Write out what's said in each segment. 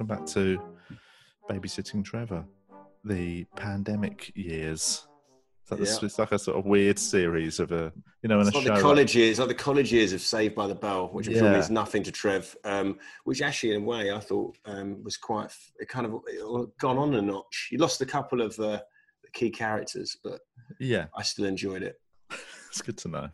Welcome back to Babysitting Trevor, the pandemic years. It's like, this- it's like a sort of weird series of a, you know, in It's a like show. the college years, like the college years of Saved by the Bell, which I'm sure Yeah. means nothing to Trev. Um, which actually, in a way, I thought um, was quite. It kind of it gone on a notch. You lost a couple of uh, the key characters, but yeah, I still enjoyed it. it's good to know.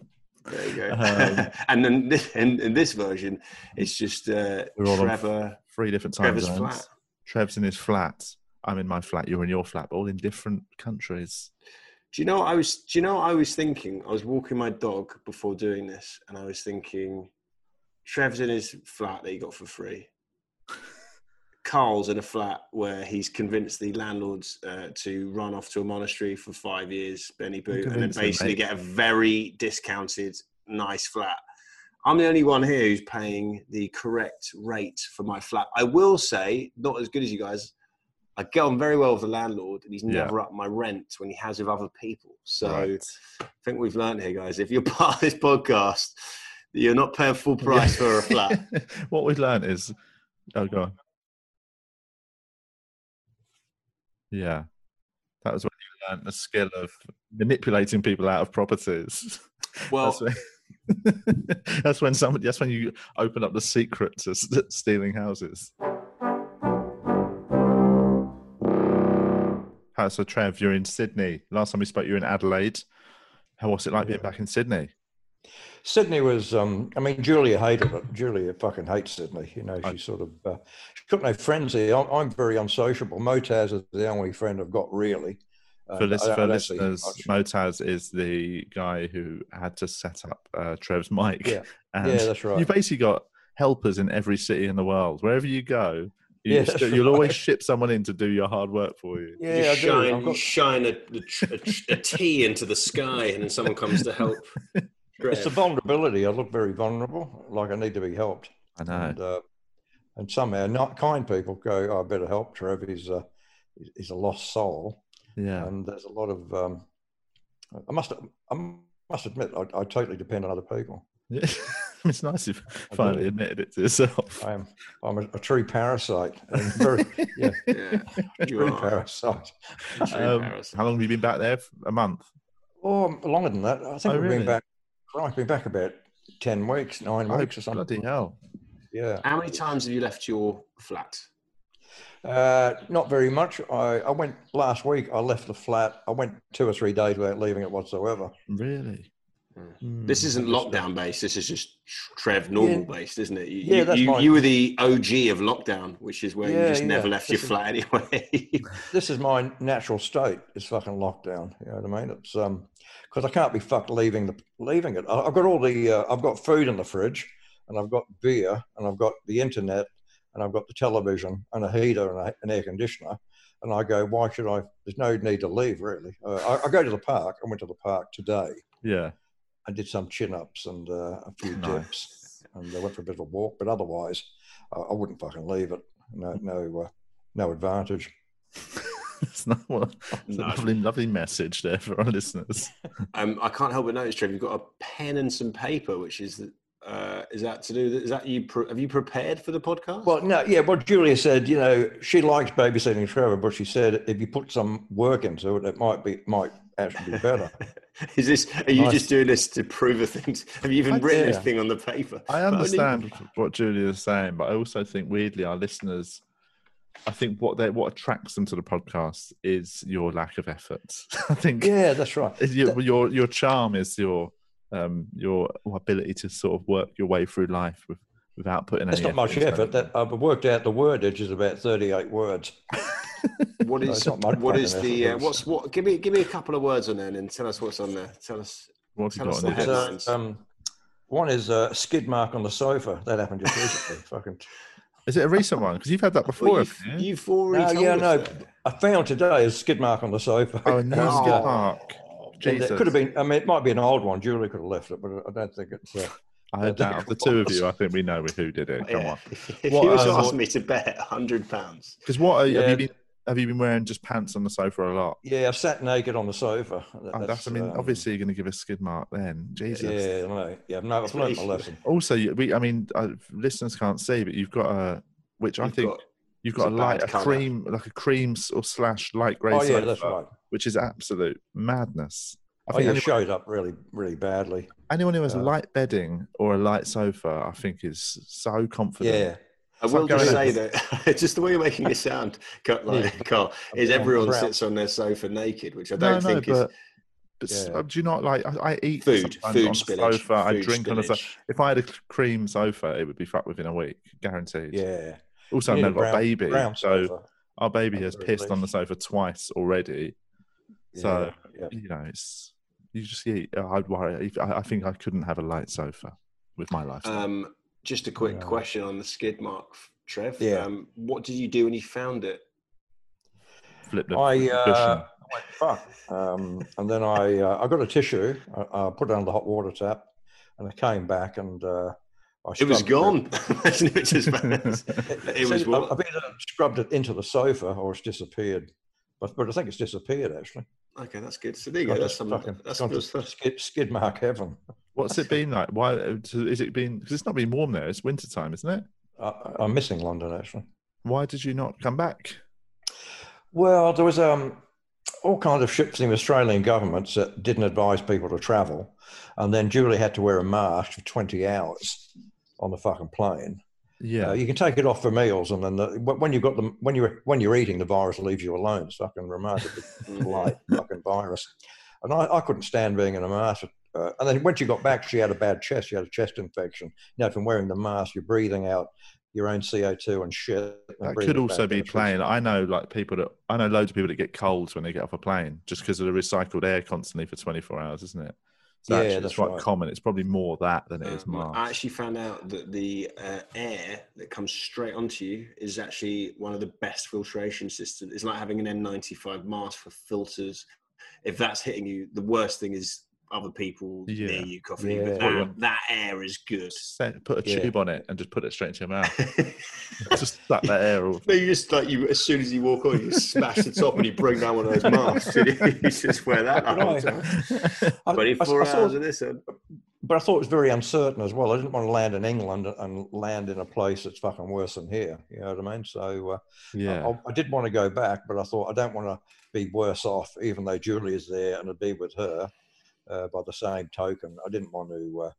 There you go. Um, and then this, in, in this version, it's just uh, Trevor. Three different time Trevor's zones. flat. Trev's in his flat. I'm in my flat. You're in your flat, but all in different countries. Do you know what I was? Do you know what I was thinking? I was walking my dog before doing this, and I was thinking, Trev's in his flat that he got for free. Carl's in a flat where he's convinced the landlords uh, to run off to a monastery for five years, Benny Boo, and then convince him, basically get a very discounted, nice flat. I'm the only one here who's paying the correct rate for my flat. I will say, not as good as you guys. I get on very well with the landlord, and he's Yeah. never up my rent when he has with other people. So Right. I think we've learned here, guys. If you're part of this podcast, you're not paying full price for a flat. what we've learned is, oh, go on. Yeah, that was when you learned the skill of manipulating people out of properties. Well, that's when, that's when somebody. That's when you open up the secret to stealing houses. How so, Trev? You're in Sydney. Last time we spoke, you were in Adelaide. How was it like being back in Sydney? Sydney was, um, I mean, Julia hated it. Julia fucking hates Sydney. You know, she sort of, uh, she got no friends here. I'm, I'm very unsociable. Motaz is the only friend I've got really. For, And lis- I- for I listeners. Motaz is the guy who had to set up uh, Trev's mic. Yeah. and Yeah, that's right. You've basically got helpers in every city in the world. Wherever you go, you Yeah, that's you'll always ship someone in to do your hard work for you. Yeah, I you do. shine, I've you shine a, a, tr- a, tr- a tea into the sky, and then someone comes to help. it's the vulnerability. I look very vulnerable, like I need to be helped. I know. And, uh, and somehow, not kind people go, oh, I better help Trev. He's a, he's a lost soul. Yeah. and there's a lot of um, I must I must admit I, I totally depend on other people. Yeah. it's nice you've finally do. admitted it to yourself. I am I'm a, a true parasite, and very yeah, Yeah, you true are. parasite. a true Um, parasite. how long have you been back there? A month. Or longer than that. I think Oh, we've really? been back. I've been back about ten weeks, nine Oh, weeks or something. bloody hell. Yeah, How many times have you left your flat? uh, not very much. I, I went last week. I left the flat. I went two or three days without leaving it whatsoever. Really? Hmm. This isn't lockdown based. This is just Trev normal based, isn't it? You, Yeah, that's you, fine. you were the OG of lockdown, which is where you Yeah, just never yeah. left your is- flat anyway. this is my natural state. It's fucking lockdown. You know what I mean? It's um because I can't be fucked leaving the leaving it. I've got all the uh, I've got food in the fridge, and I've got beer, and I've got the internet, and I've got the television and a heater and a, an air conditioner. And I go, why should I? There's no need to leave, really. Uh, I, I go to the park. I went to the park today. Yeah. I did some chin ups and uh, a few Nice. dips, and I went for a bit of a walk. But otherwise, I, I wouldn't fucking leave it. No, no, uh, no advantage. it's not well, it's No. a lovely, lovely message there for our listeners. um, I can't help but notice, Trev, you've got a pen and some paper, which is Uh, is that to do? Is that you? Pre- have you prepared for the podcast? Well, no, yeah. What Julia said, you know, she likes babysitting Trevor, but she said if you put some work into it, it might be might actually be better. is this? Are you Nice. just doing this to prove a thing? Have you even I- written yeah. anything on the paper? I But only- understand what Julia is saying, but I also think weirdly our listeners, I think what they what attracts them to the podcast is your lack of effort. I think yeah, that's right. is your your your charm is your um your ability to sort of work your way through life with, without putting That's any not much effort. That I've worked out the wordage is about thirty-eight words. what is no, is it's not much what fucking is the uh, what's what? Give me give me a couple of words on there and tell us what's on there. Tell us. what tell you us got on the your It's, list? uh, headlines. um, one is a skid mark on the sofa. That happened just recently. Fucking. Is it a recent one? Because you've had that before. Well, you've, you? you've already No, told yeah, us no. that. I found today a skid mark on the sofa. Oh, no, Oh. skid mark. And Jesus. It could have been. I mean, it might be an old one. Julie could have left it, but I don't think it's. Uh, I doubt of the two of you. I think we know who did it. Come Yeah. on. If What, you was uh, asking me to bet hundred pounds, Because what are, you- have you been? Have you been wearing just pants on the sofa a lot? yeah, I've sat naked on the sofa. That- Oh, that's, I mean, um, obviously you're going to give a skid mark then. Jesus. Yeah, no, yeah, no, I've learned my lesson. Also, we, I mean, uh, listeners can't see, but you've got a, which I you've think got- you've got a a light, a colour. cream, like a cream or slash light grey Oh yeah, sofa, that's right. which is absolute madness. I Oh think yeah, anyone, showed up really, really badly. anyone who has uh, light bedding or a light sofa, I think, is so confident. Yeah, I will just say that just the way you're making it sound, like, Carl, is everyone sits on their sofa naked, which I don't no, think is but. But Yeah. uh, do you not like? I, I eat food. Food on spillage. the sofa. I drink on the sofa. If I had a cream sofa, it would be fucked within a week, guaranteed. yeah. Also, I've never got a baby, so sofa. our baby has pissed on the sofa twice already. So yeah, you know, it's you just eat. I'd worry. I, I think I couldn't have a light sofa with my lifestyle. Um, just a quick Yeah. question on the skid mark, Trev. Yeah. Um, what did you do when you found it? Flip the I uh. I went fuck, um, and then I uh, I got a tissue. I, I put it on the hot water tap, and I came back and uh, I It was gone. Isn't it it was See, what? I've either scrubbed it into the sofa or it's disappeared. But, but I think it's disappeared actually. Okay, that's good. So there you go. to That's some. fucking- That's that's- skid, skid mark heaven. What's it been like? Why uh, is it been? Because it's not been warm there. It's winter time, isn't it? I, I'm missing London actually. Why did you not come back? Well, there was um, all kinds of shit from the Australian governments that didn't advise people to travel, and then Julie had to wear a mask for 20 hours on the fucking plane. Yeah, Uh, you can take it off for meals, and then the, when you've got them, when you're when you're eating, the virus leaves you alone. It's fucking remarkably light fucking virus. And I, I couldn't stand being in a mask. Uh, and then when she got back, she had a bad chest. She had a chest infection. You know, from wearing the mask, you're breathing out your own CO2 and shit. and that could also be playing. I know like people that I know loads of people that get colds when they get off a plane just because of the recycled air constantly for 24 hours, isn't it? So Yeah, actually, that's quite right. common. It's probably more that than it is Um, mask. I actually found out that the uh, air that comes straight onto you is actually one of the best filtration systems. It's like having an N95 mask for filters. If that's hitting you, the worst thing is other people Yeah. near you coughing. Yeah. But that, that air is good. Put a Yeah. tube on it and just put it straight into your mouth. just suck that air all. No, you just like you as soon as you walk on, you smash the top and you bring down one of those masks. and you just wear that the whole Right. time. I- I- Twenty-four I thought- hours of this. and- but I thought it was very uncertain as well. I didn't want to land in England and land in a place that's fucking worse than here. You know what I mean? So uh, Yeah. I, I did want to go back, but I thought I don't want to be worse off, even though Julie is there and I'd be with her. Uh, by the same token, I didn't want to uh,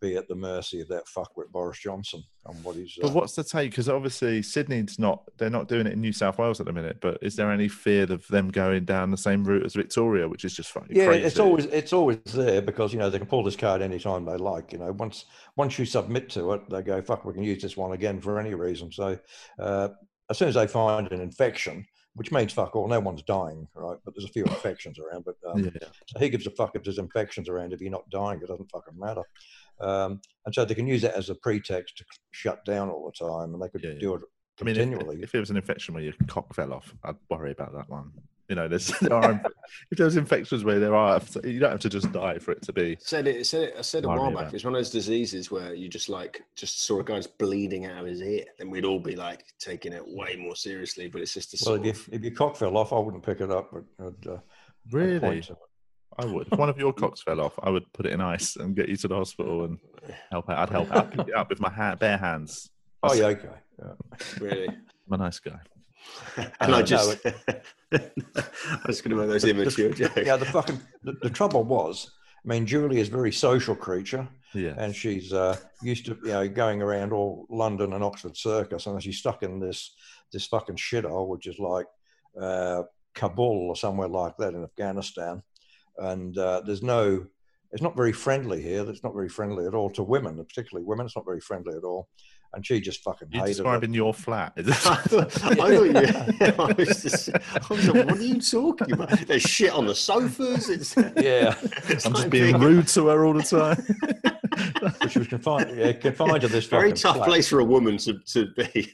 be at the mercy of that fuckwit Boris Johnson and what he's. Uh, But what's the take? Because obviously Sydney's not, they're not doing it in New South Wales at the minute. But is there any fear of them going down the same route as Victoria, which is just fucking yeah, crazy? it's always it's always there because you know they can pull this card anytime they like. You know, once once you submit to it, they go fuck. We can use this one again for any reason. So uh, as soon as they find an infection, which means fuck all, no one's dying, right? But there's a few infections around. But um, Yeah. so he gives a fuck if there's infections around. If you're not dying, it doesn't fucking matter. Um, and so they can use that as a pretext to shut down all the time, and they could Yeah, do it I mean, continually. if, if it was an infection where your cock fell off, I'd worry about that one. You know, there's there are, if there's infections where there are, you don't have to just die for it to be. Said it. Said it. I said a while back. It's one of those diseases where you just like just saw a guy's bleeding out of his ear, then we'd all be like taking it way more seriously. But it's just a well, if, if your cock fell off, I wouldn't pick it up. But I'd, uh, I'd Really? point to it. I would. If one of your cocks fell off, I would put it in ice and get you to the hospital and help out. I'd help out, pick it up with my ha- bare hands. Oh yeah, okay. Yeah. Really. I'm a nice guy. And I no, just, I was going to make those immature jokes. yeah, the fucking the, the trouble was, I mean, Julie is a very social creature, Yeah. and she's uh, used to you know going around all London and Oxford Circus, and she's stuck in this this fucking shithole, which is like uh, Kabul or somewhere like that in Afghanistan, and uh, there's no. It's not very friendly here. It's not very friendly at all to women, particularly women. It's not very friendly at all, and she just fucking You're hated it. describing your flat. I it? thought, you. I was just. I was like, what are you talking about? There's shit on the sofas. It's. Yeah, it's I'm just being rude to her all the time. but she was confined, yeah, confined to this Very tough flat. place for a woman to, to be.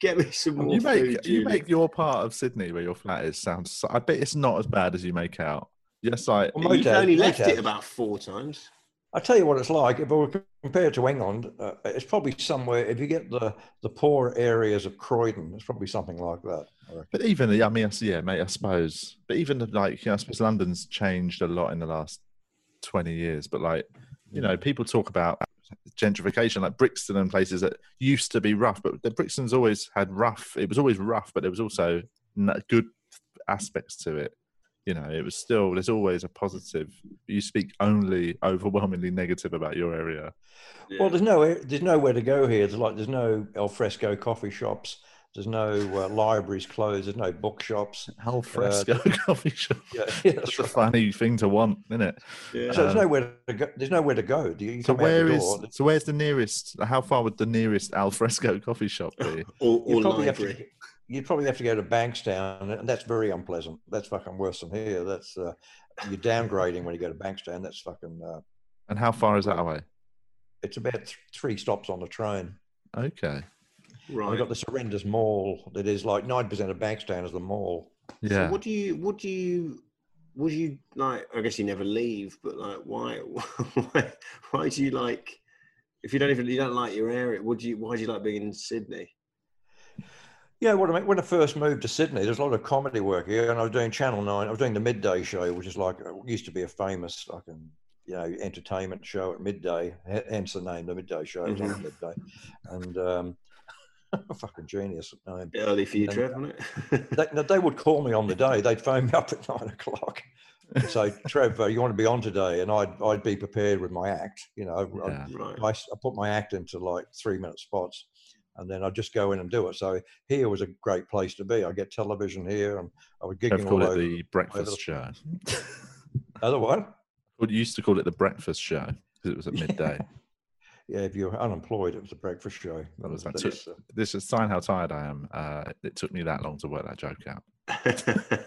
Get me some more you make food, you Julie. make your part of Sydney where your flat is sound. so- I bet it's not as bad as you make out. Yes, I. Well, You've only left it about four times. I tell you what it's like. If we compare it to England, uh, it's probably somewhere. If you get the the poor areas of Croydon, it's probably something like that. But even the, I mean, yeah, mate, I suppose. But even like, you know, I suppose London's changed a lot in the last twenty years. But like, you know, people talk about gentrification, like Brixton and places that used to be rough, but the Brixton's always had rough. It was always rough, but there was also good aspects to it. You know, it was still. There's always a positive. You speak only overwhelmingly negative about your area. Well, there's no there's nowhere to go here. There's like there's no al fresco coffee shops. There's no uh, libraries closed. There's no bookshops. Al fresco coffee shop. Yeah, yeah That's that's a funny thing to want, isn't it? Yeah. So there's Uh, nowhere to go. There's nowhere to go. Do you, you So come out where the is door, so where's the nearest? How far would the nearest al fresco coffee shop be? or, or you'd have library. To you'd probably have to go to Bankstown, and that's very unpleasant. That's fucking worse than here. That's uh, you're downgrading when you go to Bankstown. That's fucking. Uh, And how far is that away? it's about th- three stops on the train. Okay. Right. We've got this horrendous mall that is like nine percent of Bankstown is the mall. Yeah. So what do you? What do you? Would you like? I guess you never leave, but like, why? Why? Why do you like? If you don't even you don't like your area, would you? Why do you like being in Sydney? Yeah, when I when I first moved to Sydney, there's a lot of comedy work here, and I was doing Channel Nine. I was doing the midday show, which is like uh, used to be a famous fucking you know entertainment show at midday. Hence the name, the midday show. On at midday, and um, fucking genius name. Early for you, And- Trev, wasn't it? They, they would call me on the day. They'd phone me up at nine o'clock. and say, Trev, uh, you want to be on today? And I'd I'd be prepared with my act. You know, Yeah. right. I, I put my act into like three minute spots and then I'd just go in and do it. So here was a great place to be. I get television here and I was I've gigging all called it over. the breakfast the- show. Other one? Well, you used to call it the breakfast show because it was at midday. Yeah, if you're unemployed, it was a breakfast show. That was that That's, took- uh, this is sign how tired I am. Uh, it took me that long to work that joke out.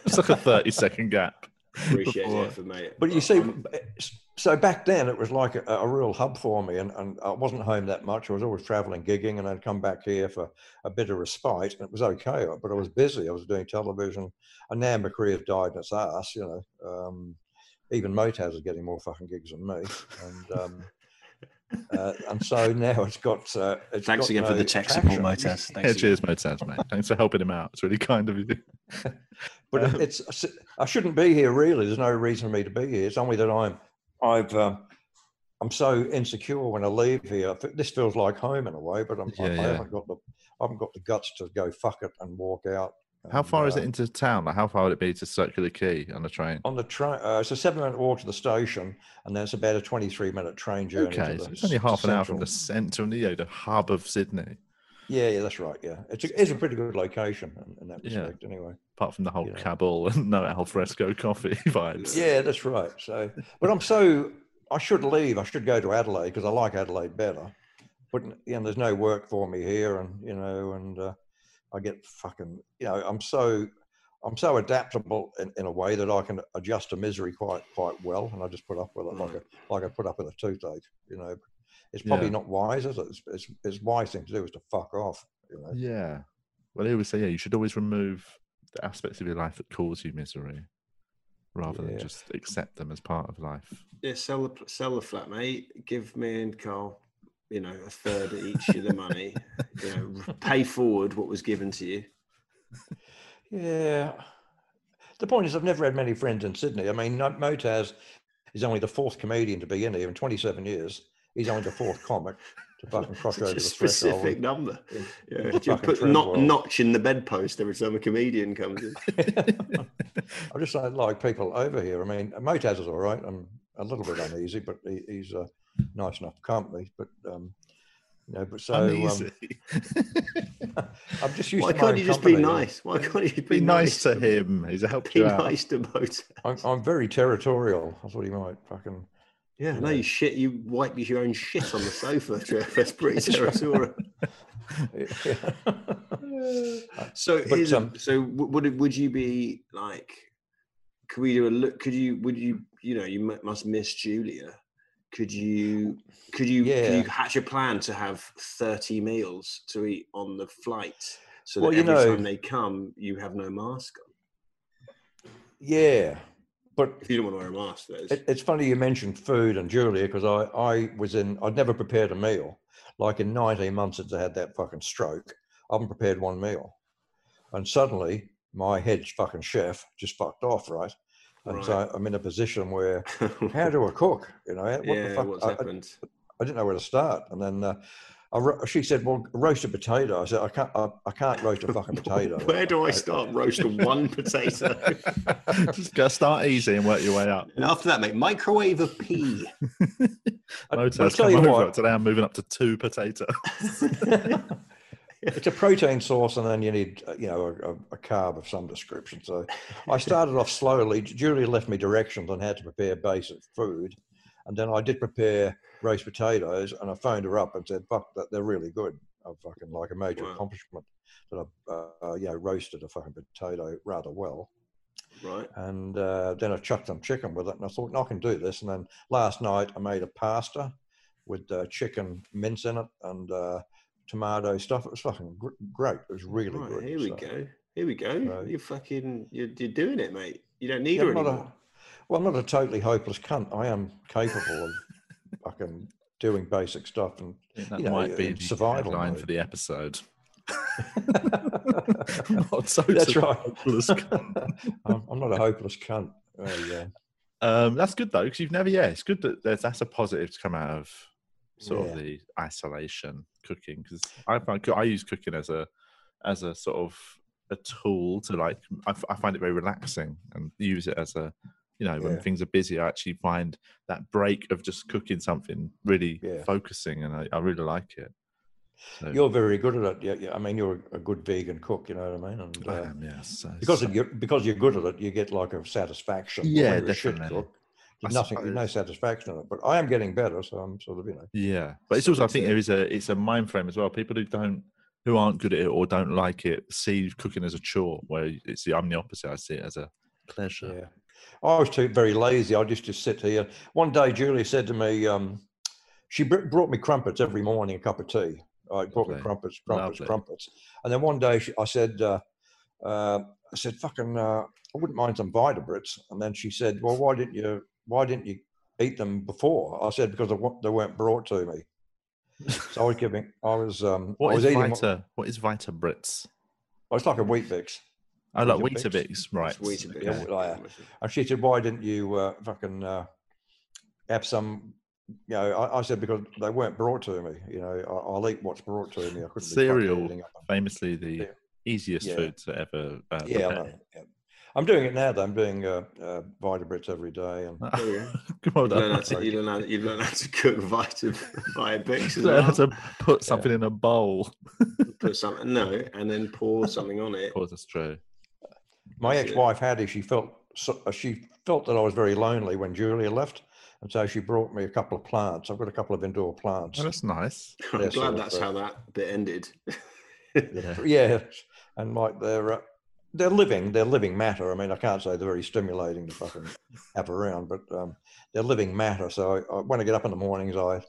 It's like a thirty second gap. Appreciate before- the effort, mate. but you see, I'm- so back then it was like a, a real hub for me, and, and I wasn't home that much. I was always traveling, gigging, and I'd come back here for a bit of respite, and it was okay. But I was busy. I was doing television, and now my career's died in its ass. You know, um, even Motaz is getting more fucking gigs than me, and um, uh, and so now it's got. Uh, it's Thanks got again for the tech support. Motaz. Yeah, cheers, Motaz, mate. Thanks for helping him out. It's really kind of you. but Um, it's I shouldn't be here really. There's no reason for me to be here. It's only that I'm I've um, I'm so insecure when I leave here. This feels like home in a way, but I'm, I, Yeah, I yeah. haven't got the I haven't got the guts to go fuck it and walk out. How And, far is uh, it into town? Like, how far would it be to Circular Quay on the train? On the train, uh, it's a seven-minute walk to the station, and then it's about a twenty-three-minute train journey. Okay, so it's only half an hour from the central- centre, you know, the hub of Sydney. Yeah, yeah, that's right. Yeah, it's a, it's a pretty good location in, that Yeah. respect, anyway. Apart from the whole Yeah. Kabul and no alfresco coffee vibes. Yeah, that's right. So, but I'm so I should leave. I should go to Adelaide because I like Adelaide better. But you know, there's no work for me here, and you know, and uh, I get fucking. You know, I'm so I'm so adaptable in, in a way that I can adjust to misery quite quite well, and I just put up with it like a like I put up with a toothache. You know, it's probably Yeah. not wise, is it? It's, it's, it's wise thing to do is to fuck off. You know. Yeah. Well, they always say, yeah, you should always remove the aspects of your life that cause you misery rather than just accept them as part of life. Yeah, sell the sell the flat, mate. Give me and Carl, you know, a third each of the money. You know, pay forward what was given to you. Yeah. The point is, I've never had many friends in Sydney. I mean, Motaz is only the fourth comedian to be in here in 27 years. He's only the fourth comic to fucking cross Such over a the threshold. specific number. in- Yeah, you put not, world. notch in the bedpost every time a comedian comes in. I just don't like people over here. I mean, Motaz is all right. I'm a little bit uneasy, but he, he's a nice enough company. But um, you know, but so um, I'm just used Why to can't you just be nice? Why can't you be, Be nice to him. He's helped Be you out. nice to both. I'm, I'm very territorial. I thought he might fucking. Yeah, no, you shit. You wipe your own shit on the sofa, Trev. That's pretty territorial. So, But, um, so would would you be like? Could we do a look? Could you? Would you? You know, you must miss Julia. Could you? Could you? Could Yeah. you hatch a plan to have thirty meals to eat on the flight, so that Well, every know- time they come, you have no mask on. yeah, but If you don't want to wear a mask. It, it's funny you mentioned food and Julia because I, I was in, I'd never prepared a meal. Like in 19 months since I had that fucking stroke, I haven't prepared one meal. And suddenly my head fucking chef just fucked off, right? And Right. so I'm in a position where, how do I cook? You know, what the fuck? what's I, I, happened? I didn't know where to start. And then uh, I, ro- she said, well, roast a potato. I said, I can't, I, I can't roast a fucking potato. Where do I start? Roast one potato. Just go start easy and work your way up. and after that, mate, microwave a pea. I- Motors but I'll tell come you over. what, Today I'm moving up to two potatoes. it's a protein source, and then you need, uh, you know, a, a, a carb of some description. So I started off slowly. Julia left me directions on how to prepare basic food, and then I did prepare roast potatoes, and I phoned her up and said, "Fuck, that they're really good." I fucking like a major Wow. accomplishment that I, uh, you know, roasted a fucking potato rather well. Right. And uh, then I chucked some chicken with it, and I thought, no, I can do this. And then last night I made a pasta with uh, chicken mince in it and uh, tomato stuff. It was fucking gr- great. It was really Right, good. here we go. Here we go. So- you're fucking. You're, you're doing it, mate. You don't need yeah, her I'm anymore. a, well, I'm not a totally hopeless cunt. I am capable of fucking doing basic stuff. And That You know, might be the survival line mode. for the episode. So That's right. hopeless. I'm, I'm not a hopeless cunt. Oh, yeah. Um, that's good though, because you've never. Yeah, it's good that there's, that's a positive to come out of sort Yeah. of the isolation cooking. Because I find I use cooking as a as a sort of a tool to like. I, f- I find it very relaxing and use it as a. You know, when Yeah. things are busy, I actually find that break of just cooking something really Yeah. focusing, and I, I really like it. So, You're very good at it. Yeah, yeah. I mean, you're a good vegan cook. You know what I mean? And I uh, am, yes. So- because so- of you, because you're good at it, you get like a satisfaction. Yeah, when you're a shit definitely. cook, nothing, no satisfaction in it. But I am getting better, so I'm sort of, you know. Yeah, but it's also I think there is a it's a mind frame as well. People who don't who aren't good at it or don't like it see cooking as a chore. Where it's the I'm the opposite. I see it as a pleasure. I was too very lazy. I just just sit here. One day, Julie said to me, um, she br- brought me crumpets every morning, a cup of tea. I brought me crumpets, crumpets, Lovely. crumpets. And then one day, she, I said, uh, uh, I said, fucking, uh, I wouldn't mind some Vitabrits. And then she said, well, why didn't you, why didn't you eat them before? I said, because they they weren't brought to me. So I was giving, I was, um, What I was is eating, Vita? What is Vita Brits? oh, it's like a Weet-Bix. I like Weetabix? Weetabix, right? It's Weetabix. Yeah, okay. well, And she said, "Why didn't you uh, fucking uh, have some?" You know, I, I said because they weren't brought to me. You know, I, I'll eat what's brought to me. I couldn't be Cereal, famously the Yeah. easiest Yeah. food to ever. Uh, Yeah, I know. yeah, I'm doing it now. Though I'm doing uh, uh, Vitabrits every day, and There we go. well You've learned, how to, you, learn how, you learn how to cook Vita, Vita Bix as Learn how to put something in a bowl. Put something, no, and then pour something on it. Of course, that's true. My ex-wife had Hattie, she felt so, uh, she felt that I was very lonely when Julia left, and so she brought me a couple of plants. I've got a couple of indoor plants. Oh, that's nice. I'm They're glad that's uh, how that bit ended. Yeah. yeah, and like they're uh, they're living they're living matter. I mean, I can't say they're very stimulating to fucking have around, but um, they're living matter. So I, I, when I get up in the mornings, I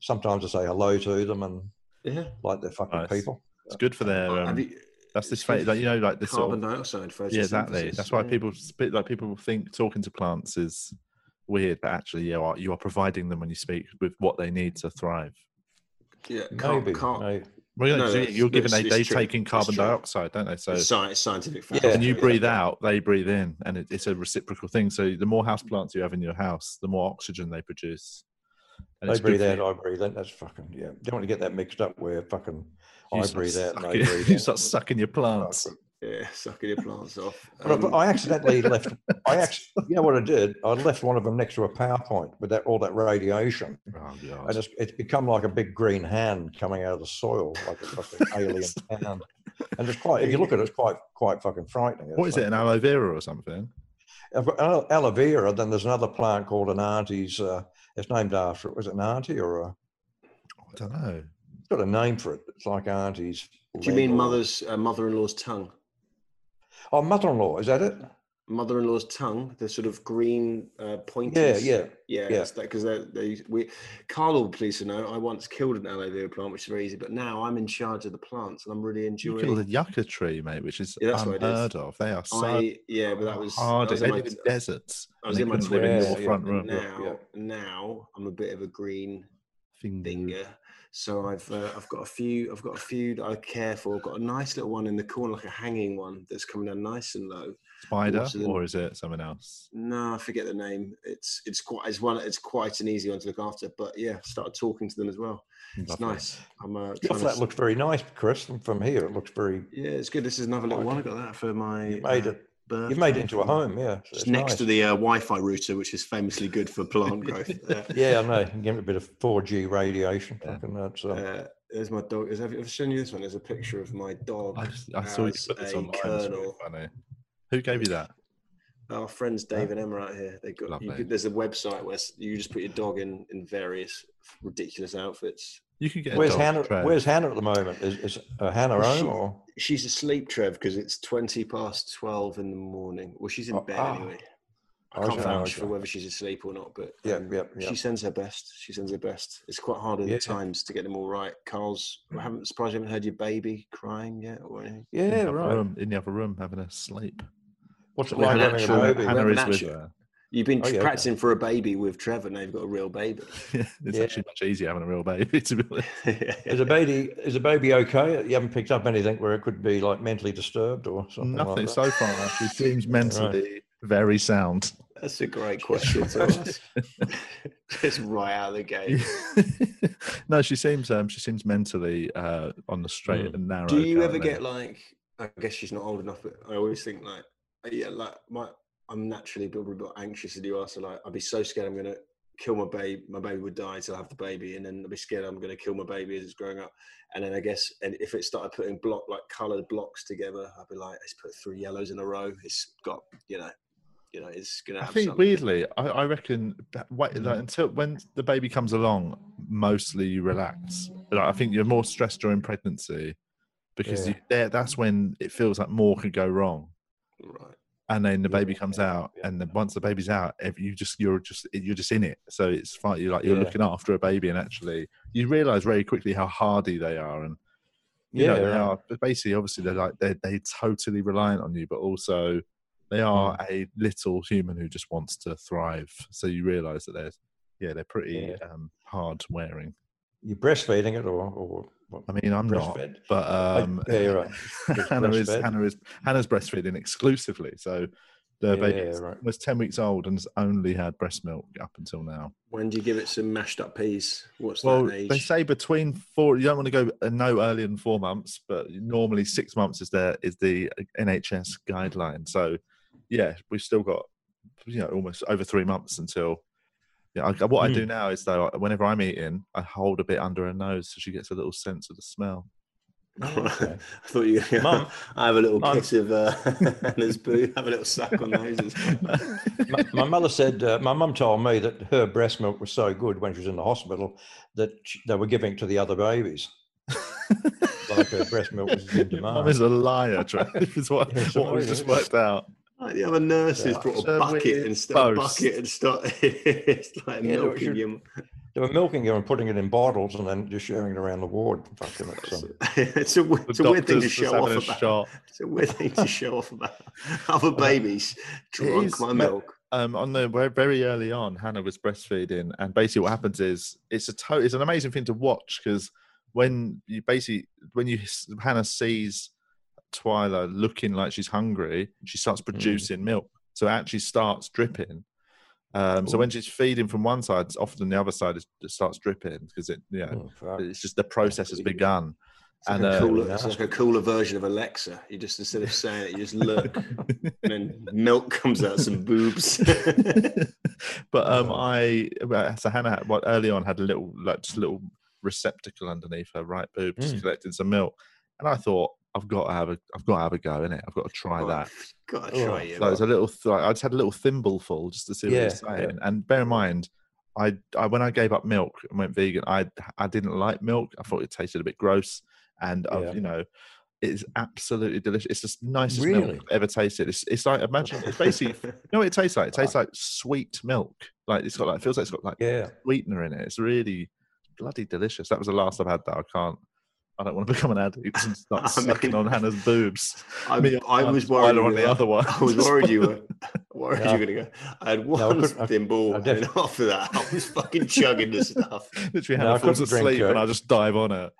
sometimes I say hello to them and yeah. like they're fucking Nice. people. It's good for their. Oh, have Um, you- that's this it's good fa- like you know like this sort carbon of dioxide photosynthesis. yeah exactly. That's why yeah. people spit like people think talking to plants is weird, but actually you are you are providing them when you speak with what they need to thrive. Yeah, car- Maybe, car- maybe. Well, you know, No, 'cause it's- you're given it's- they, it's they take in carbon dioxide, don't they? So It's scientific fact. Yeah. when you Yeah. breathe out, they breathe in, and it, it's a reciprocal thing. So the more house plants you have in your house, the more oxygen they produce. And They breathe out. I breathe in. That's fucking yeah. Don't want to get that mixed up where fucking You I start breathe out and they sucking- breathe You in. start sucking your plants. Yeah, sucking your plants off. But Um, I, I accidentally left. I actually, you know what I did? I left one of them next to a PowerPoint with that all that radiation, Oh, and it's, it's become like a big green hand coming out of the soil, like a fucking alien hand. And it's quite. If you look at it, it's quite quite fucking frightening. What It's is it, an aloe vera or something? I've got aloe- aloe vera. Then there's another plant called an auntie's. Uh, it's named after. It. Was it an auntie or a? I don't know. It's got a name for it. It's like auntie's. do you mean or- mother's uh, mother-in-law's tongue? Oh, mother-in-law. Is that it? Mother-in-law's tongue, the sort of green uh, Yeah, pointers. yeah. Yeah, Yeah. it's that because they, they we Carl will be pleased to know I once killed an aloe vera plant, which is very easy, but now I'm in charge of the plants and I'm really You enjoying. killed a yucca tree, mate, which is Yeah, that's what I did. unheard of. They are so I yeah, but that was I hard. was in my- deserts. I was in they my couldn't live in your twenties, front yeah, room. now yeah. now I'm a bit of a green Finger. finger. So I've uh, I've got a few I've got a few that I care for. I've got a nice little one in the corner, like a hanging one that's coming down nice and low. Spider, What's or is it someone else? No, I forget the name. It's it's quite it's one it's quite an easy one to look after. But yeah, started talking to them as well. It's Lovely. nice. I'm uh, Your trying to flat looks very nice, Chris. From- From here, it looks very. Yeah, it's good. This is another little one. I got that for my. You made uh, it. You've made it into a home, yeah. so it's next nice. to the uh, Wi-Fi router, which is famously good for plant growth. Uh, Yeah, I know. You Give it a bit of 4G radiation. Yeah. Fucking that's. Uh, uh, there's my dog. Is, have you ever shown you this one? There's a picture of my dog. I, just, I saw you put this a online. It's really funny. Who gave you that? Our friends Dave and Emma out here. They got. You could, there's a website where you just put your dog in in various ridiculous outfits. You can get. a where's dog, Hannah? Trev. Where's Hannah at the moment? Is, is uh, Hannah Well, home she- or? She's asleep, Trev, because it's twenty past twelve in the morning. Well, she's in Oh, bed ah. anyway. I Oh, can't vouch okay. for whether she's asleep or not, but Yeah, um, yeah, yeah. she sends her best. She sends her best. It's quite hard at Yeah. times to get them all right. Carl's. I haven't surprised you haven't heard your baby crying yet or anything. in Yeah, the other right. room, in the other room, having a sleep. What's it We like have having a baby? Hannah is with actual- her. You've been Oh, yeah, okay. practicing for a baby with Trevor. Now you've got a real baby. it's Yeah. actually much easier having a real baby. To be honest. Is a baby is a baby okay? You haven't picked up anything where it could be like mentally disturbed or something. Nothing like that? so far. She seems mentally very sound. That's a great question to ask. Just right out of the gate. no, she seems um, she seems mentally uh, on the straight Mm. and narrow. Do you ever currently. get like? I guess she's not old enough, but I always think like, uh, yeah, like my, I'm naturally probably a bit anxious as you are. So like, I'd be so scared I'm gonna kill my baby. My baby would die until I have the baby, and then I'd be scared I'm gonna kill my baby as it's growing up. And then I guess, and if it started putting block like coloured blocks together, I'd be like, let's put three yellows in a row. It's got, you know, you know, it's gonna. I think something. weirdly, I, I reckon that wait like, mm-hmm. until when the baby comes along, mostly you relax. Like, I think you're more stressed during pregnancy because Yeah. you, that's when it feels like more could go wrong. Right. And then the baby comes out, and then once the baby's out, you just you're just you're just in it. So it's fine. You're like you're Yeah. looking after a baby, and actually you realise very quickly how hardy they are, and you Yeah, know, they are. But basically, obviously, they're like they're they totally reliant on you, but also they are Mm. a little human who just wants to thrive. So you realise that they're yeah they're pretty Yeah. um, hard wearing. you're breastfeeding it or, or? I mean, I'm not, Breastfed. but I- um, yeah, you're right. Hannah is. Hannah is Hannah's breastfeeding exclusively. So the Yeah, baby yeah, right. almost ten weeks old and has only had breast milk up until now. When do you give it some mashed up peas? What's Well, that age? they say between four. You don't want to go uh, no earlier than four months, but normally six months is there is the NHS guideline. So, yeah, we've still got you know almost over three months until. Yeah, I, what I do Hmm. now is though, whenever I'm eating, I hold a bit under her nose so she gets a little sense of the smell. Oh, okay. I thought you were Mum. I have a little Mum. kiss of uh, Anna's boo, have a little suck on noses. my, my mother said, uh, my mum told me that her breast milk was so good when she was in the hospital that she, they were giving it to the other babies. like her breast milk was in Your Mum is a liar, Trev. is what, Yes, what we've just worked out. Like the other nurses Yeah. brought a bucket and start a boast. bucket and start it's like Yeah, milking should- you. They were milking her and putting it in bottles and then just sharing it around the ward. Fucking it's a, it's a weird thing to show off about. shot. It's a weird thing to show off about. Other babies drunk is, my milk. um, on the very, very early on, Hannah was breastfeeding, and basically what happens is it's a to- it's an amazing thing to watch because when you basically when you Hannah sees Twyla looking like she's hungry, she starts Hmm. producing milk. So it actually starts dripping. Um, so when she's feeding from one side, often the other side is, it starts dripping because it, yeah, Oh, it's just the process has begun. It's like, And, a uh, cooler, it's like a cooler version of Alexa. You just instead of saying it, you just look, and then milk comes out some boobs. but um, Oh. I well, so Hannah had, what early on had a little like just a little receptacle underneath her right boob, just Mm. collecting some milk, and I thought I've got to have a I've got to have a go in it. I've got to try that. Gotta Oh, try it. So it's a little. Th- I just had a little thimbleful just to see what Yeah, it was saying. And bear in mind, I, I when I gave up milk and went vegan, I I didn't like milk. I thought it tasted a bit gross, and Yeah. I've, you know, it's absolutely delicious. It's the nicest milk I've ever tasted. It's it's like imagine it's basically you know what it tastes like. It tastes like sweet milk. Like it's got like it feels like it's got like Yeah. sweetener in it. It's really bloody delicious. That was the last I've had. That I can't. I don't want to become an addict and start I sucking mean, on Hannah's boobs. I, mean, I was worried on the other one. I was worried you were worried No. you were gonna go. I had one I couldn't- I- thimble, I and after that, I was fucking chugging the stuff. Literally, No, Hannah I falls couldn't asleep and I just dive on it.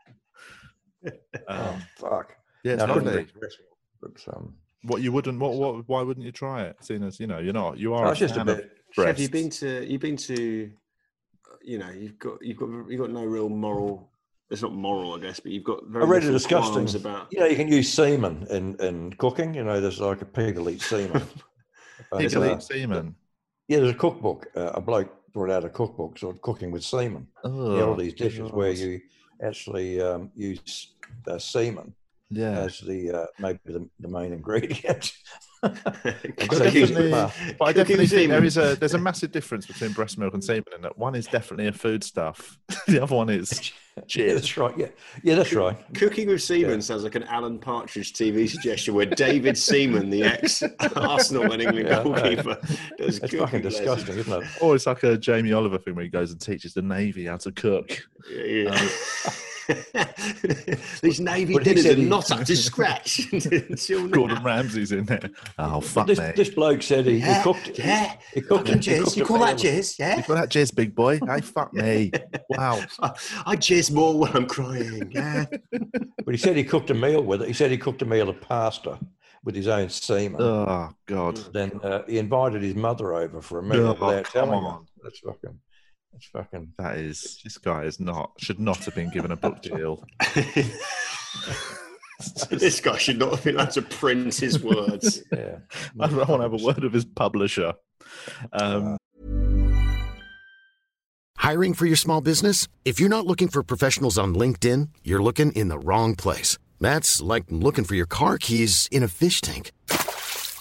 Oh, Um, fuck. yeah, it's No, I couldn't lovely. drink breast milk, but, um, What you wouldn't? What? What? Why wouldn't you try it? Seeing as you know, you're not. You are. I a was just a bit. Chev, you've been to you've been to you know you've got you've got you've got no real moral. It's not moral, I guess, but you've got very I read a disgusting. qualms about. You know, you can use semen in, in cooking. You know, there's like a pig will eat semen. But, Pig will uh, eat semen. yeah, there's a cookbook. Uh, a bloke brought out a cookbook sort of cooking with semen. yeah, all Oh, these dishes where you actually um, use uh, semen Yeah. as the uh, maybe the, the main ingredient. I definitely, the- but I definitely think there semen. is a there's a massive difference between breast milk and semen in that one is definitely a foodstuff, the other one is yeah, that's right. Yeah, yeah, that's right. Cooking with Seaman sounds like an Alan Partridge TV suggestion where David Seaman, the ex Arsenal and England Yeah, I know. goalkeeper, does It's cooking fucking lessons. disgusting, isn't it? Or it's like a Jamie Oliver thing where he goes and teaches the navy how to cook. Yeah. Um, These Navy But he dinners said are he- not up to scratch. until. Gordon Ramsay's in there. Oh fuck This, me! this bloke said he, he cooked. he- yeah. he, cooked. Fucking he cooked jizz. You call that meal- jizz? Yeah. You call that jizz, big boy? Hey, fuck me! Wow. I, I jizz more when I'm crying. Yeah. But he said he cooked a meal with it. He said he cooked a meal of pasta with his own semen. Oh god. Then uh, he invited his mother over for a meal Oh, without come telling her. on. That's fucking. That's fucking. That is this guy is not should not have been given a book deal. this guy should not have been allowed to print his words. Yeah. I don't want to have a word with his publisher. Um, Hiring for your small business? If you're not looking for professionals on LinkedIn, you're looking in the wrong place. That's like looking for your car keys in a fish tank.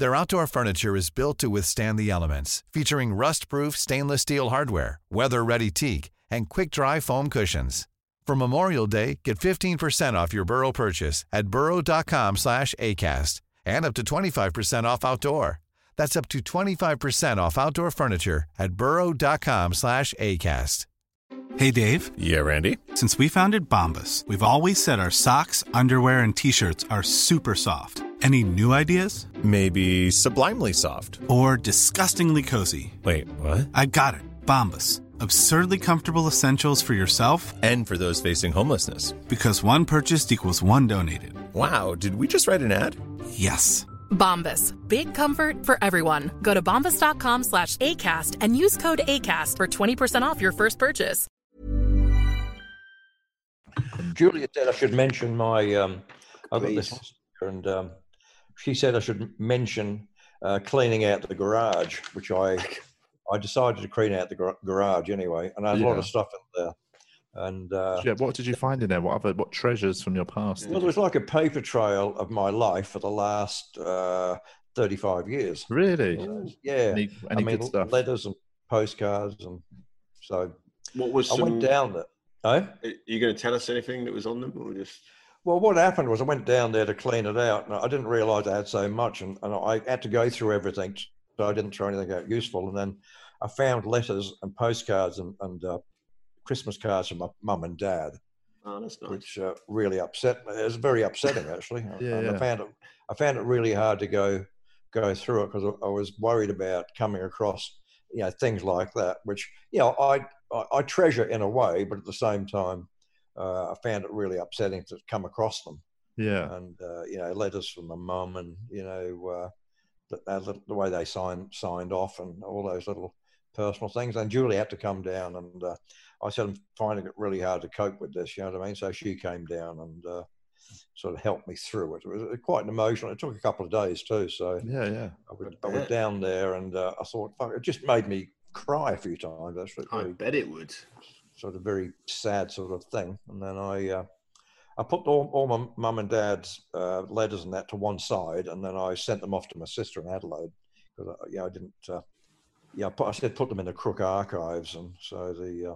Their outdoor furniture is built to withstand the elements, featuring rust-proof stainless steel hardware, weather-ready teak, and quick-dry foam cushions. For Memorial Day, get 15% off your Burrow purchase at burrow.com slash ACAST and up to 25% off outdoor. That's up to 25% off outdoor furniture at burrow.com slash ACAST. Hey Dave, Yeah, Randy. since we founded Bombas, we've always said our socks, underwear, and t shirts are super soft. Any new ideas? Maybe sublimely soft. Or disgustingly cozy? Wait, what? I got it. Bombas. Absurdly comfortable essentials for yourself And for those facing homelessness. because one purchased equals one donated. Wow, did we just write an ad? Yes. Bombas. Big comfort for everyone. Go to bombas.com slash ACAST and use code ACAST for 20% off your first purchase. Julia said I should mention my. Um, I've got this, and um, she said I should mention uh, cleaning out the garage, which I I decided to clean out the gar- garage anyway, and I had a lot of stuff in there. And uh, yeah, what did you find in there? What other what treasures from your past? well, there was like a paper trail of my life for the last uh, 35 years. Really? Yeah, Any, any I mean, good stuff? letters and postcards, and so What was I some, went down there. Oh, Are you going to tell us anything that was on them, or just? Well, what happened was I went down there to clean it out, and I didn't realise I had so much, and, and I had to go through everything, so I didn't throw anything out useful. And then I found letters and postcards and, and uh, Christmas cards from my mum and dad, Oh, nice. which uh, really upset me. It was very upsetting, actually. Yeah, and yeah. I found it. I found it really hard to go go through it because I, I was worried about coming across, you know, things like that, which you know I I, I treasure in a way, but at the same time, uh, I found it really upsetting to come across them. Yeah. And uh, you know, letters from the mum, and you know, uh, the, the way they signed signed off, and all those little personal things. And Julie had to come down, and uh, I said I'm finding it really hard to cope with this. You know what I mean? So she came down and uh, sort of helped me through it. It was quite an emotional. It took a couple of days too. So Yeah, yeah. I was, I was down there, and uh, I thought, fuck, it just made me cry a few times. Actually, I bet it would. Sort of very sad sort of thing. And then I, uh, I put all, all my mum and dad's uh, letters and that to one side, and then I sent them off to my sister in Adelaide because yeah, I didn't. Uh, yeah, I, put, I said put them in the Crook archives, and so the uh,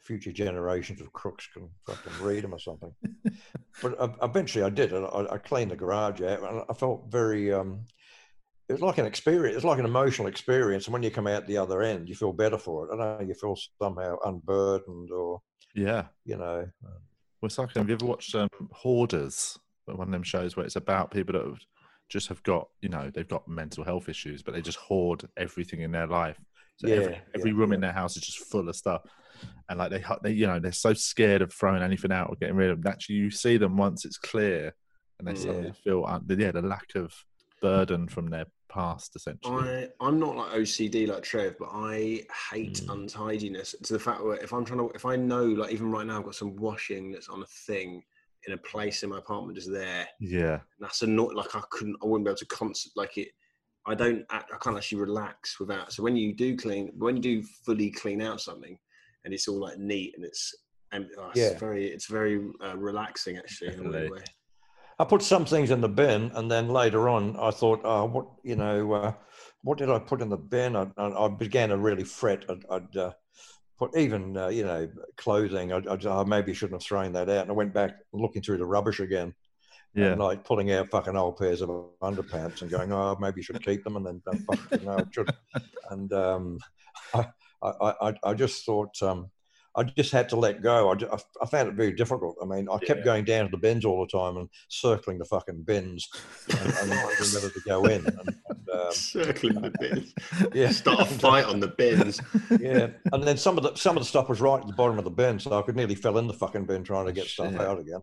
future generations of crooks can fucking read them or something. but uh, eventually, I did it. I, I cleaned the garage out, and I felt very. Um, it was like an experience. It's like an emotional experience, and when you come out the other end, you feel better for it. I don't know. You feel somehow unburdened, or Yeah. you know. Well, it's like, have you ever watched um, Hoarders? One of them shows where it's about people that have just have got, you know, they've got mental health issues, but they just hoard everything in their life. So every, Yeah, every yeah, room in their house is just full of stuff. And like they, they you know they're so scared of throwing anything out or getting rid of them. Actually, you see them once it's clear and they suddenly Yeah. feel, un- yeah, the lack of burden from their past, essentially. I I'm not like OCD like Trev, but I hate Mm. untidiness to the fact where if I'm trying to if I know like even right now I've got some washing that's on a thing in a place in my apartment just there. yeah. That's annoying. Like I couldn't, I wouldn't be able to constant like it. I don't, act, I can't actually relax without. So when you do clean, when you do fully clean out something, and it's all like neat and it's, and oh, it's Yeah. very, it's very uh, relaxing actually in a way. I put some things in the bin, and then later on, I thought, oh, what you know, uh, what did I put in the bin? I, I, I began to really fret. I'd, I'd uh, put even uh, you know clothing. I, I, I maybe shouldn't have thrown that out. And I went back looking through the rubbish again, Yeah. and like pulling out fucking old pairs of underpants and going, oh, maybe you should keep them, and then oh, fuck, no, I should. And um, I, I, I, I just thought. Um, I just had to let go. I, I, found it very difficult. I mean, I kept going down to the bins all the time and circling the fucking bins and, and whether to go in. And, and, um, Circling the bins. yeah, Start a fight on the bins. yeah. And then some of the some of the stuff was right at the bottom of the bin, so I could nearly fell in the fucking bin trying to get stuff out again.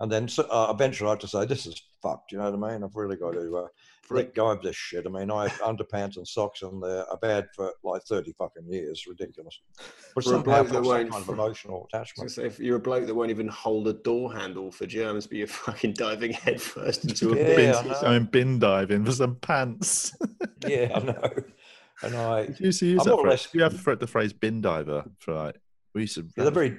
And then uh, eventually I had to say, "This is fucked." You know what I mean? I've really got to uh, let go of this shit. I mean, I have underpants and socks, and they're I've for like thirty fucking years. Ridiculous. But For a bloke that got some won't kind of emotional So attachment. say if you're a bloke that won't even hold a door handle for germs, but you're fucking diving headfirst into a Yeah, bin. I know. Going bin diving for some pants. yeah, I know. And I, you used to use I'm that phrase. less- You have the- the phrase bin diver for like, we used to. Yeah, they're very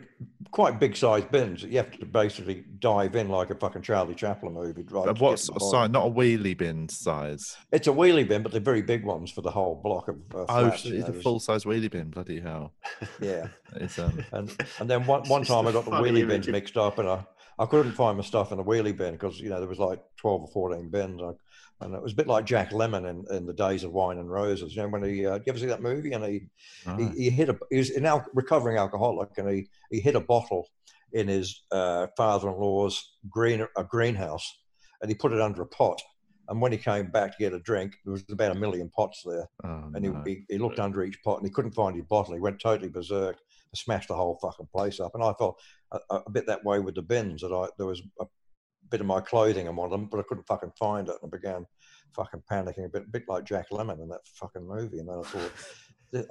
quite big sized bins. You have to basically dive in like a fucking Charlie Chaplin movie. Right, what get sort of size? Not a wheelie bin size. It's a wheelie bin, but they're very big ones for the whole block of uh, Oh, it's a full size wheelie bin. Bloody hell! Yeah, It's um. and and then one one time I got the wheelie bins mixed up, and I I couldn't find my stuff in the wheelie bin because you know there was like twelve or fourteen bins, I, and it was a bit like Jack Lemmon in, in the days of Wine and Roses. You know when he, uh, you ever see that movie? And he he, he hit a he was an al- recovering alcoholic and he he hit a bottle in his uh, father-in-law's green a greenhouse and he put it under a pot and when he came back to get a drink there was about a million pots there Oh, and no. he, he, he looked under each pot and he couldn't find his bottle he went totally berserk smashed the whole fucking place up and i felt a, a a bit that way with the bins that i there was a bit of my clothing in one of them but i couldn't fucking find it and i began fucking panicking a bit, a bit like jack lemmon in that fucking movie and then i thought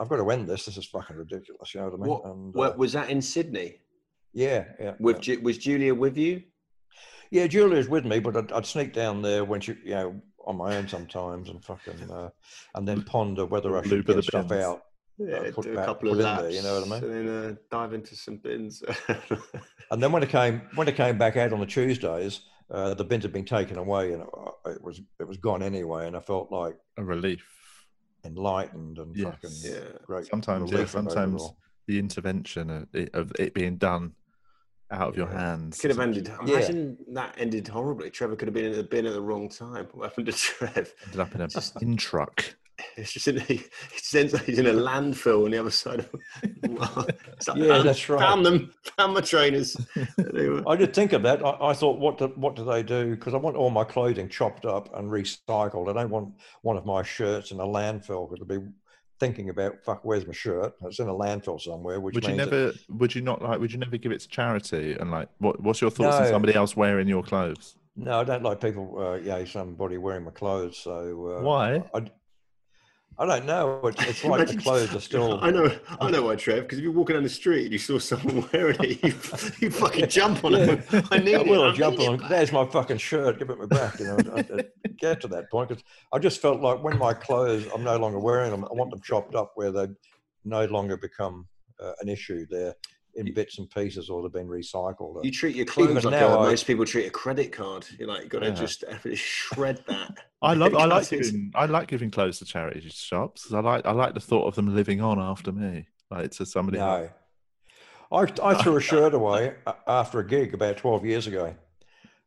I've got to end this. This is fucking ridiculous. You know what I mean? What, and, what uh, was that in Sydney? yeah, yeah. With yeah. Ju- was Julia with you? yeah, Julia's with me, but I'd, I'd sneak down there when she, you know, on my own sometimes, and fucking, uh, and then ponder whether I should Lube get the stuff bins. out. Yeah, put do a back- couple of put laps, there, you know what I mean? and then uh, dive into some bins. And then when it came when it came back out on the Tuesdays, uh, the bins had been taken away, and it, it was it was gone anyway, and I felt like a relief. enlightened and Yes. fucking Yeah. great. Sometimes, yeah, relief about it sometimes all. the intervention of it, of it being done out of your hands. Could have ended. Yeah. Imagine that ended horribly. Trevor could have been in the bin at the wrong time. What happened to Trev? Ended up in a Just- in truck. It's just in a, it's in, he's in a landfill on the other side of. It's like, Yeah, that's right. Found them. Found my trainers. They I did think of that. I, I thought, what do, what do they do? Because I want all my clothing chopped up and recycled. I don't want one of my shirts in a landfill because I'll be thinking about, fuck, where's my shirt? It's in a landfill somewhere. Which Would you means that- never? Would you not like? Would you never give it to charity? And like, what? What's your thoughts on somebody else wearing your clothes? no, I don't like people. Uh, yeah, somebody wearing my clothes. So uh, Why? I, I don't know. It's, like the clothes are still. I know, I know why, Trev. Because if you're walking down the street and you saw someone wearing it, you, you fucking jump on it. I need I it. will I jump on. it. There's my fucking shirt. Give it me back. You know, I, I get to that point because I just felt like when my clothes, I'm no longer wearing them. I want them chopped up where they no longer become uh, an issue. They're in bits and pieces or they've been recycled. You treat your clothes Even like now uh, I- most people treat a credit card. You're like, you've got to Yeah. just shred that. I love. I like giving. I like giving clothes to charity shops. I like. I like the thought of them living on after me, like to somebody. No. I, I threw a shirt away after a gig about 12 years ago.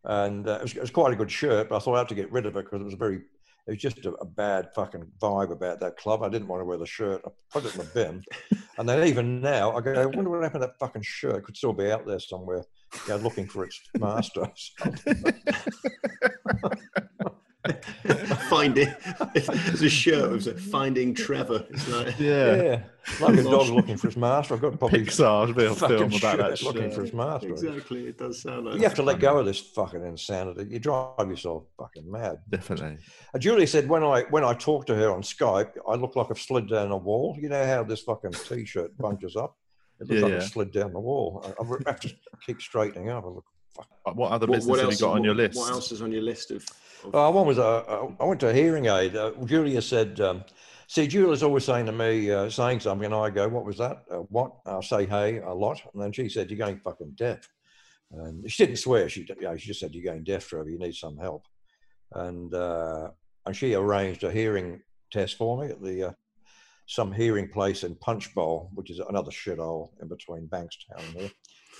And uh, it, was, it was quite a good shirt, but I thought I had to get rid of it because it was a very, it was just a, a bad fucking vibe about that club. I didn't want to wear the shirt. I put it in the bin. and then even now, I go, I wonder what happened to that fucking shirt. It could still be out there somewhere, you know, looking for its master. Finding there's a shirt with like, finding Trevor. It's like, Yeah. yeah. Like a dog looking for its master. I've got probably Pixar film, fucking film about that shirt looking shirt. for his master. exactly. It does sound like You have to let go of this fucking insanity. You drive yourself fucking mad. Definitely. Uh, Julie said when I when I talked to her on Skype, I look like I've slid down a wall. You know how this fucking t-shirt bunches up? It looks Yeah, like yeah. I've slid down the wall. I, I have to keep straightening up. I look, fuck. Uh, What other What, business what have else? you got on what, your list? What else is on your list of? Uh, one was a, uh, I went to a hearing aid. Uh, Julia said, um, "See, Julia's always saying to me, uh, saying something, and I go, what was that? Uh, what? I'll say, hey, a lot, and then she said, you're going fucking deaf." And she didn't swear. She, you know, she just said, "You're going deaf, Trevor. You need some help." And uh, and she arranged a hearing test for me at the uh, some hearing place in Punchbowl, which is another shithole in between Bankstown and here,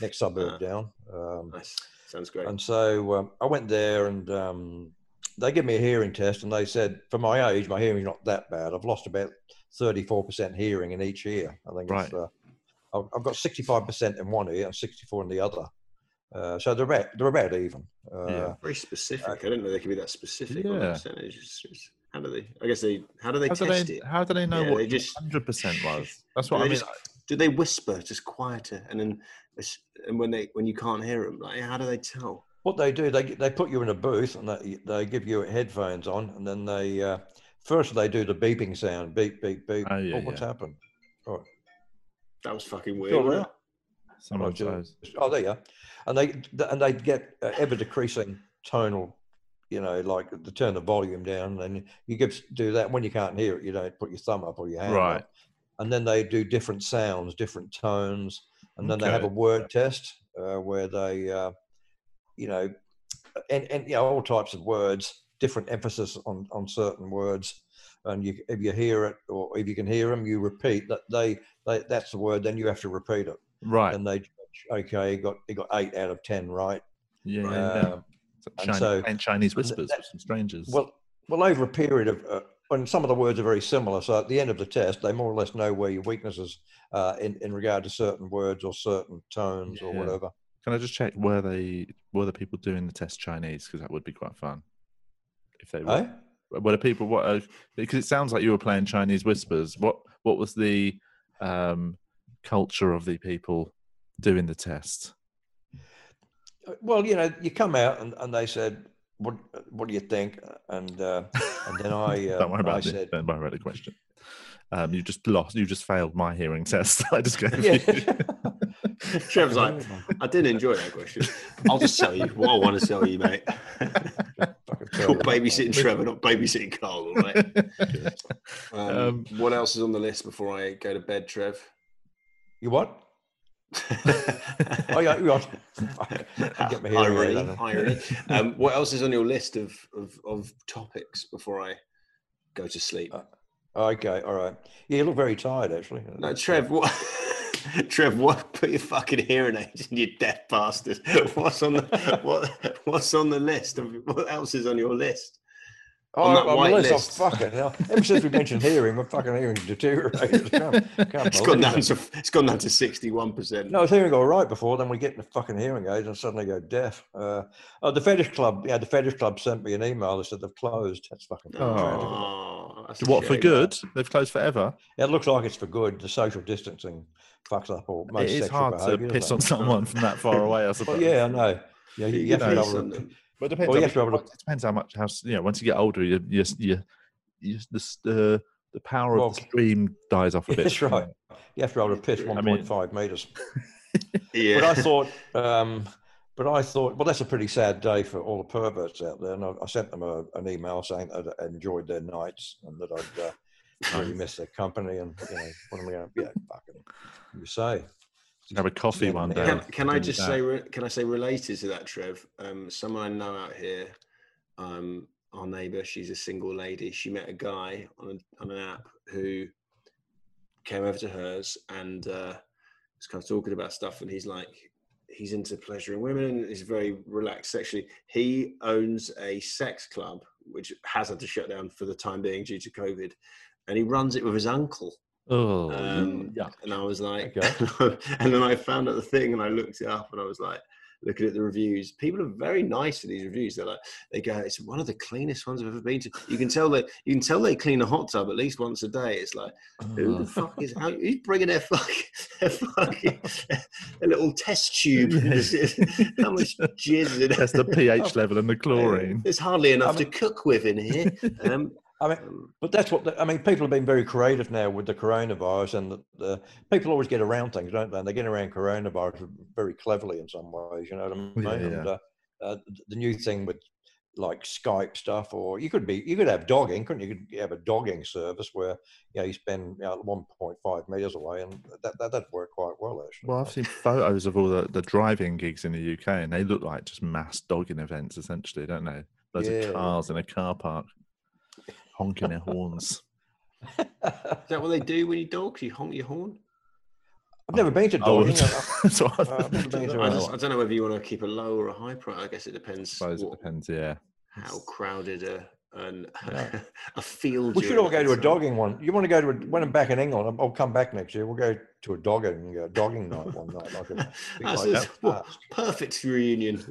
next suburb Ah. down. Um, nice. Sounds great. and so um, I went there and um, they give me a hearing test and they said, for my age, my hearing's not that bad. I've lost about 34% hearing in each ear. I think it's, Right. uh, I've, I've got 65% in one ear and 64 in the other. Uh, so they're about, they're about even. Uh, Yeah. Very specific. I didn't know they could be that specific on the Yeah. percentage. It's- it's- how do they? I guess they. How do they How do test they? it? How do they know Yeah, what they just- hundred percent was? That's what I they mean. just- do they whisper just quieter and then and when they when you can't hear them, like how do they tell? What they do, they they put you in a booth and they, they give you headphones on, and then they uh, first they do the beeping sound, beep beep beep. Oh, yeah, what's yeah. happened? Oh, That was fucking weird. Still wasn't? Some oh, of those. oh, there you are. And they and they get uh, ever decreasing tonal, you know, like to turn the volume down. And you give do that when you can't hear it. You don't put your thumb up or your hand Right. up. And then they do different sounds, different tones, and then they have a word test uh, where they, uh, you know, and, and you know all types of words, different emphasis on on certain words. And you, if you hear it, or if you can hear them, you repeat that they, they that's the word. Then you have to repeat it Right. and they judge, okay, got he got eight out of ten right. yeah. right. yeah, yeah. Um, So and Chinese, so- playing Chinese whispers that- with some strangers. well, well, over a period of, uh, when some of the words are very similar, so at the end of the test, they more or less know where your weaknesses uh, in in regard to certain words or certain tones or whatever. Can I just check were they were the people doing the test Chinese? Because that would be quite fun. If they were, Eh? were the people what? Uh, because it sounds like you were playing Chinese whispers. What what was the um, culture of the people doing the test? Uh, Well, you know, you come out and, and they said, "What what do you think?" And uh, and then I uh, don't worry I about it. said, Don't worry about the question. Um, you just lost. You just failed my hearing test. I just gave "Yeah." you. Trev's like, I didn't enjoy that question. I'll just tell you what I want to tell you, mate. You're babysitting Trevor, not babysitting Carl, right? Um, Um, what else is on the list before I go to bed, Trev? You what? Oh yeah, you got. Get my irony, on. irony. Um, what else is on your list of, of, of topics before I go to sleep? Okay, all right. Yeah, you look very tired, actually. No, uh, Trev, what? Trev, what? Put your fucking hearing aids in, you deaf bastard. What's on the what? What's on the list? What else is on your list? Oh, On that I'm white list, list. I'm fucking hell. Ever since we mentioned hearing, my fucking hearing's deteriorated. Can't, can't It's gone down it. to it's gone down to sixty one percent. No, I was hearing all right before. Then we get the fucking hearing aids and suddenly go deaf. Uh, oh, the fetish club. Yeah, the fetish club sent me an email. They said they've closed. That's fucking. tragic. Oh, a What for shame. good? They've closed forever. It looks like it's for good. The social distancing fucks up all most it is sexual hard to piss on someone from that far away. I Well, suppose. yeah, I know. Yeah, you, you have to know, be Piss able on to- But it depends. Well, I you have to mean, be able to- it depends how much. How you know, once you get older, you you you, you the s- the the power Well, of the stream dies off a bit. That's right. You have to be able to piss I mean- 1.5 meters. Yeah. But I thought, um, but I thought, well, that's a pretty sad day for all the perverts out there. And I, I sent them a, an email saying that I enjoyed their nights and that I'd uh, really miss their company. And you know, what am I going to? Yeah, fucking. You say. have a coffee Yeah, one day. Can, can I just say, re- can I say related to that, Trev? Um, someone I know out here, um, our neighbour, she's a single lady. She met a guy on, a, on an app who came over to hers and uh, was kind of talking about stuff. And he's like, he's into pleasuring women and he's very relaxed sexually. He owns a sex club, which has had to shut down for the time being due to COVID. And he runs it with his uncle. Oh, Um, yuck. and I was like, Okay. and then I found out the thing and I looked it up and I was like, looking at the reviews. People are very nice to these reviews. They're like, they go, it's one of the cleanest ones I've ever been to. You can tell that you can tell they clean a hot tub at least once a day. It's like, who the fuck is how, who's bringing their fucking, their fucking a little test tube? how much jizz is it? That's the pH level and the chlorine. There's hardly enough to cook with in here. Um, I mean, um, but that's what the, I mean. People have been very creative now with the coronavirus, and the, the people always get around things, don't they? And they get around coronavirus very cleverly in some ways. You know what I mean? Yeah, And, yeah. uh, uh, the new thing with like Skype stuff, or you could be you could have dogging, couldn't you? You could have a dogging service where you know you spend you know, 1.5 meters away, and that that that'd work quite well actually. Well, I've seen photos of all the, the driving gigs in the UK, and they look like just mass dogging events, essentially, don't they? Loads Yeah. of cars in a car park honking their horns. is that what they do when you dog? You honk your horn? I've never been to I would- I- That's what I've never been to I, a- just, I don't know whether you want to keep a low or a high price. I guess it depends. suppose it depends, yeah. how crowded a an, Yeah. a field. We should all go to a and so on. dogging one. You want to go to a, when I'm back in England? I'll- I'll come back next year. We'll go to a dogging uh, dogging night one night. Like a, That's like a- that. well, perfect reunion.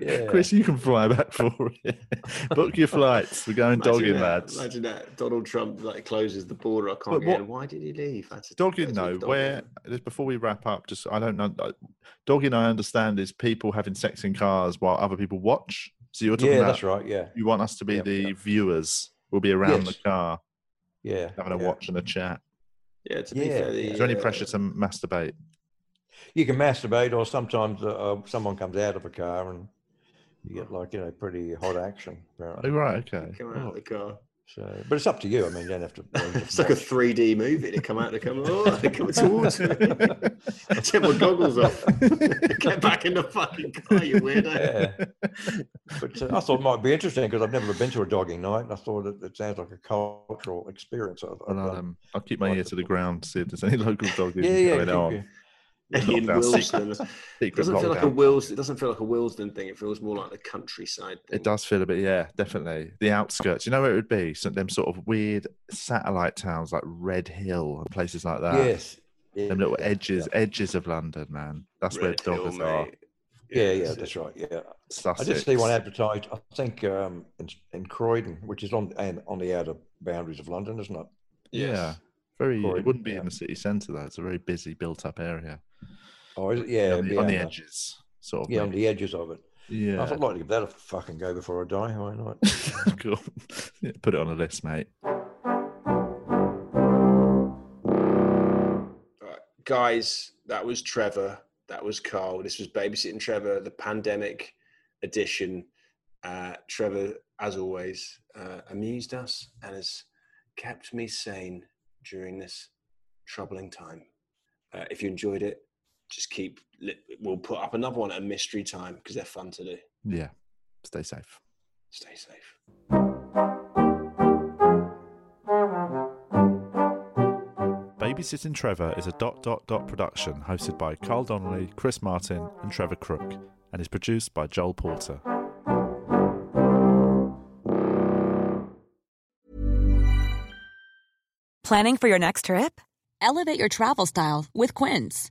Yeah. Chris, you can fly back for it. Book your flights. We're going Imagine dogging, that, lads. Imagine that Donald Trump like closes the border. I can't But get what- Why did he leave? That's a- Dogging, that's though, with where just before we wrap up, just I don't know. Dogging, I understand, is people having sex in cars while other people watch. So you're talking Yeah, about that's right. Yeah, you want us to be Yeah, the yeah. viewers. We'll be around Yes. the car yeah. having a yeah. watch and a chat. Yeah, to be Yeah, fair, yeah. the, Is there any uh, pressure to masturbate? You can masturbate, or sometimes uh, uh, someone comes out of a car and you get like you know pretty hot action. Oh, right, okay. Come out Oh, of the car. So, but it's up to you. I mean, you don't have to. It's like a 3D movie. They come out, they come, oh, they're coming towards me. I take my goggles off. Get back in the fucking car, you weirdo. yeah. But uh, I thought it might be interesting because I've never been to a dogging night, and I thought it, it sounds like a cultural experience. I'd, I'll, um, um, I'll keep my ear to- to the ground to see if there's any local dogging yeah, yeah. going keep on. You- In Lockdown, Willesden. secret- It secret doesn't feel like a lockdown. Wills. It doesn't feel like a Willesden thing. It feels more like the countryside. Thing. It does feel a bit, yeah, definitely. The outskirts. You know where it would be? So them sort of weird satellite towns like Red Hill and places like that. Yes. Yeah, Them little yeah, edges, edges of London, man. That's Red where Hill, doggers are. mate. Yeah, yeah, that's right. Yeah. I Sussex. did see one advertised. I think um, in, in Croydon, which is on and on the outer boundaries of London, isn't it? Yeah. Yes. Very, Croydon, it wouldn't be yeah. in the city centre though. It's a very busy, built up area. Oh, is it? Yeah, on the, yeah, on the edges, sort of. Yeah, on the edges of it. yeah. I'd like to give that a fucking go before I die. Why not? cool. Yeah, put it on a list, mate. All right, guys, that was Trevor. That was Carl. This was Babysitting Trevor, the pandemic edition. Uh, Trevor, as always, uh, amused us and has kept me sane during this troubling time. Uh, if you enjoyed it, just keep. We'll put up another one at a mystery time because they're fun to do. Yeah. Stay safe. Stay safe. Babysitting Trevor is a dot dot dot production hosted by Carl Donnelly, Chris Martin, and Trevor Crook, and is produced by Joel Porter. Planning for your next trip? Elevate your travel style with Quince.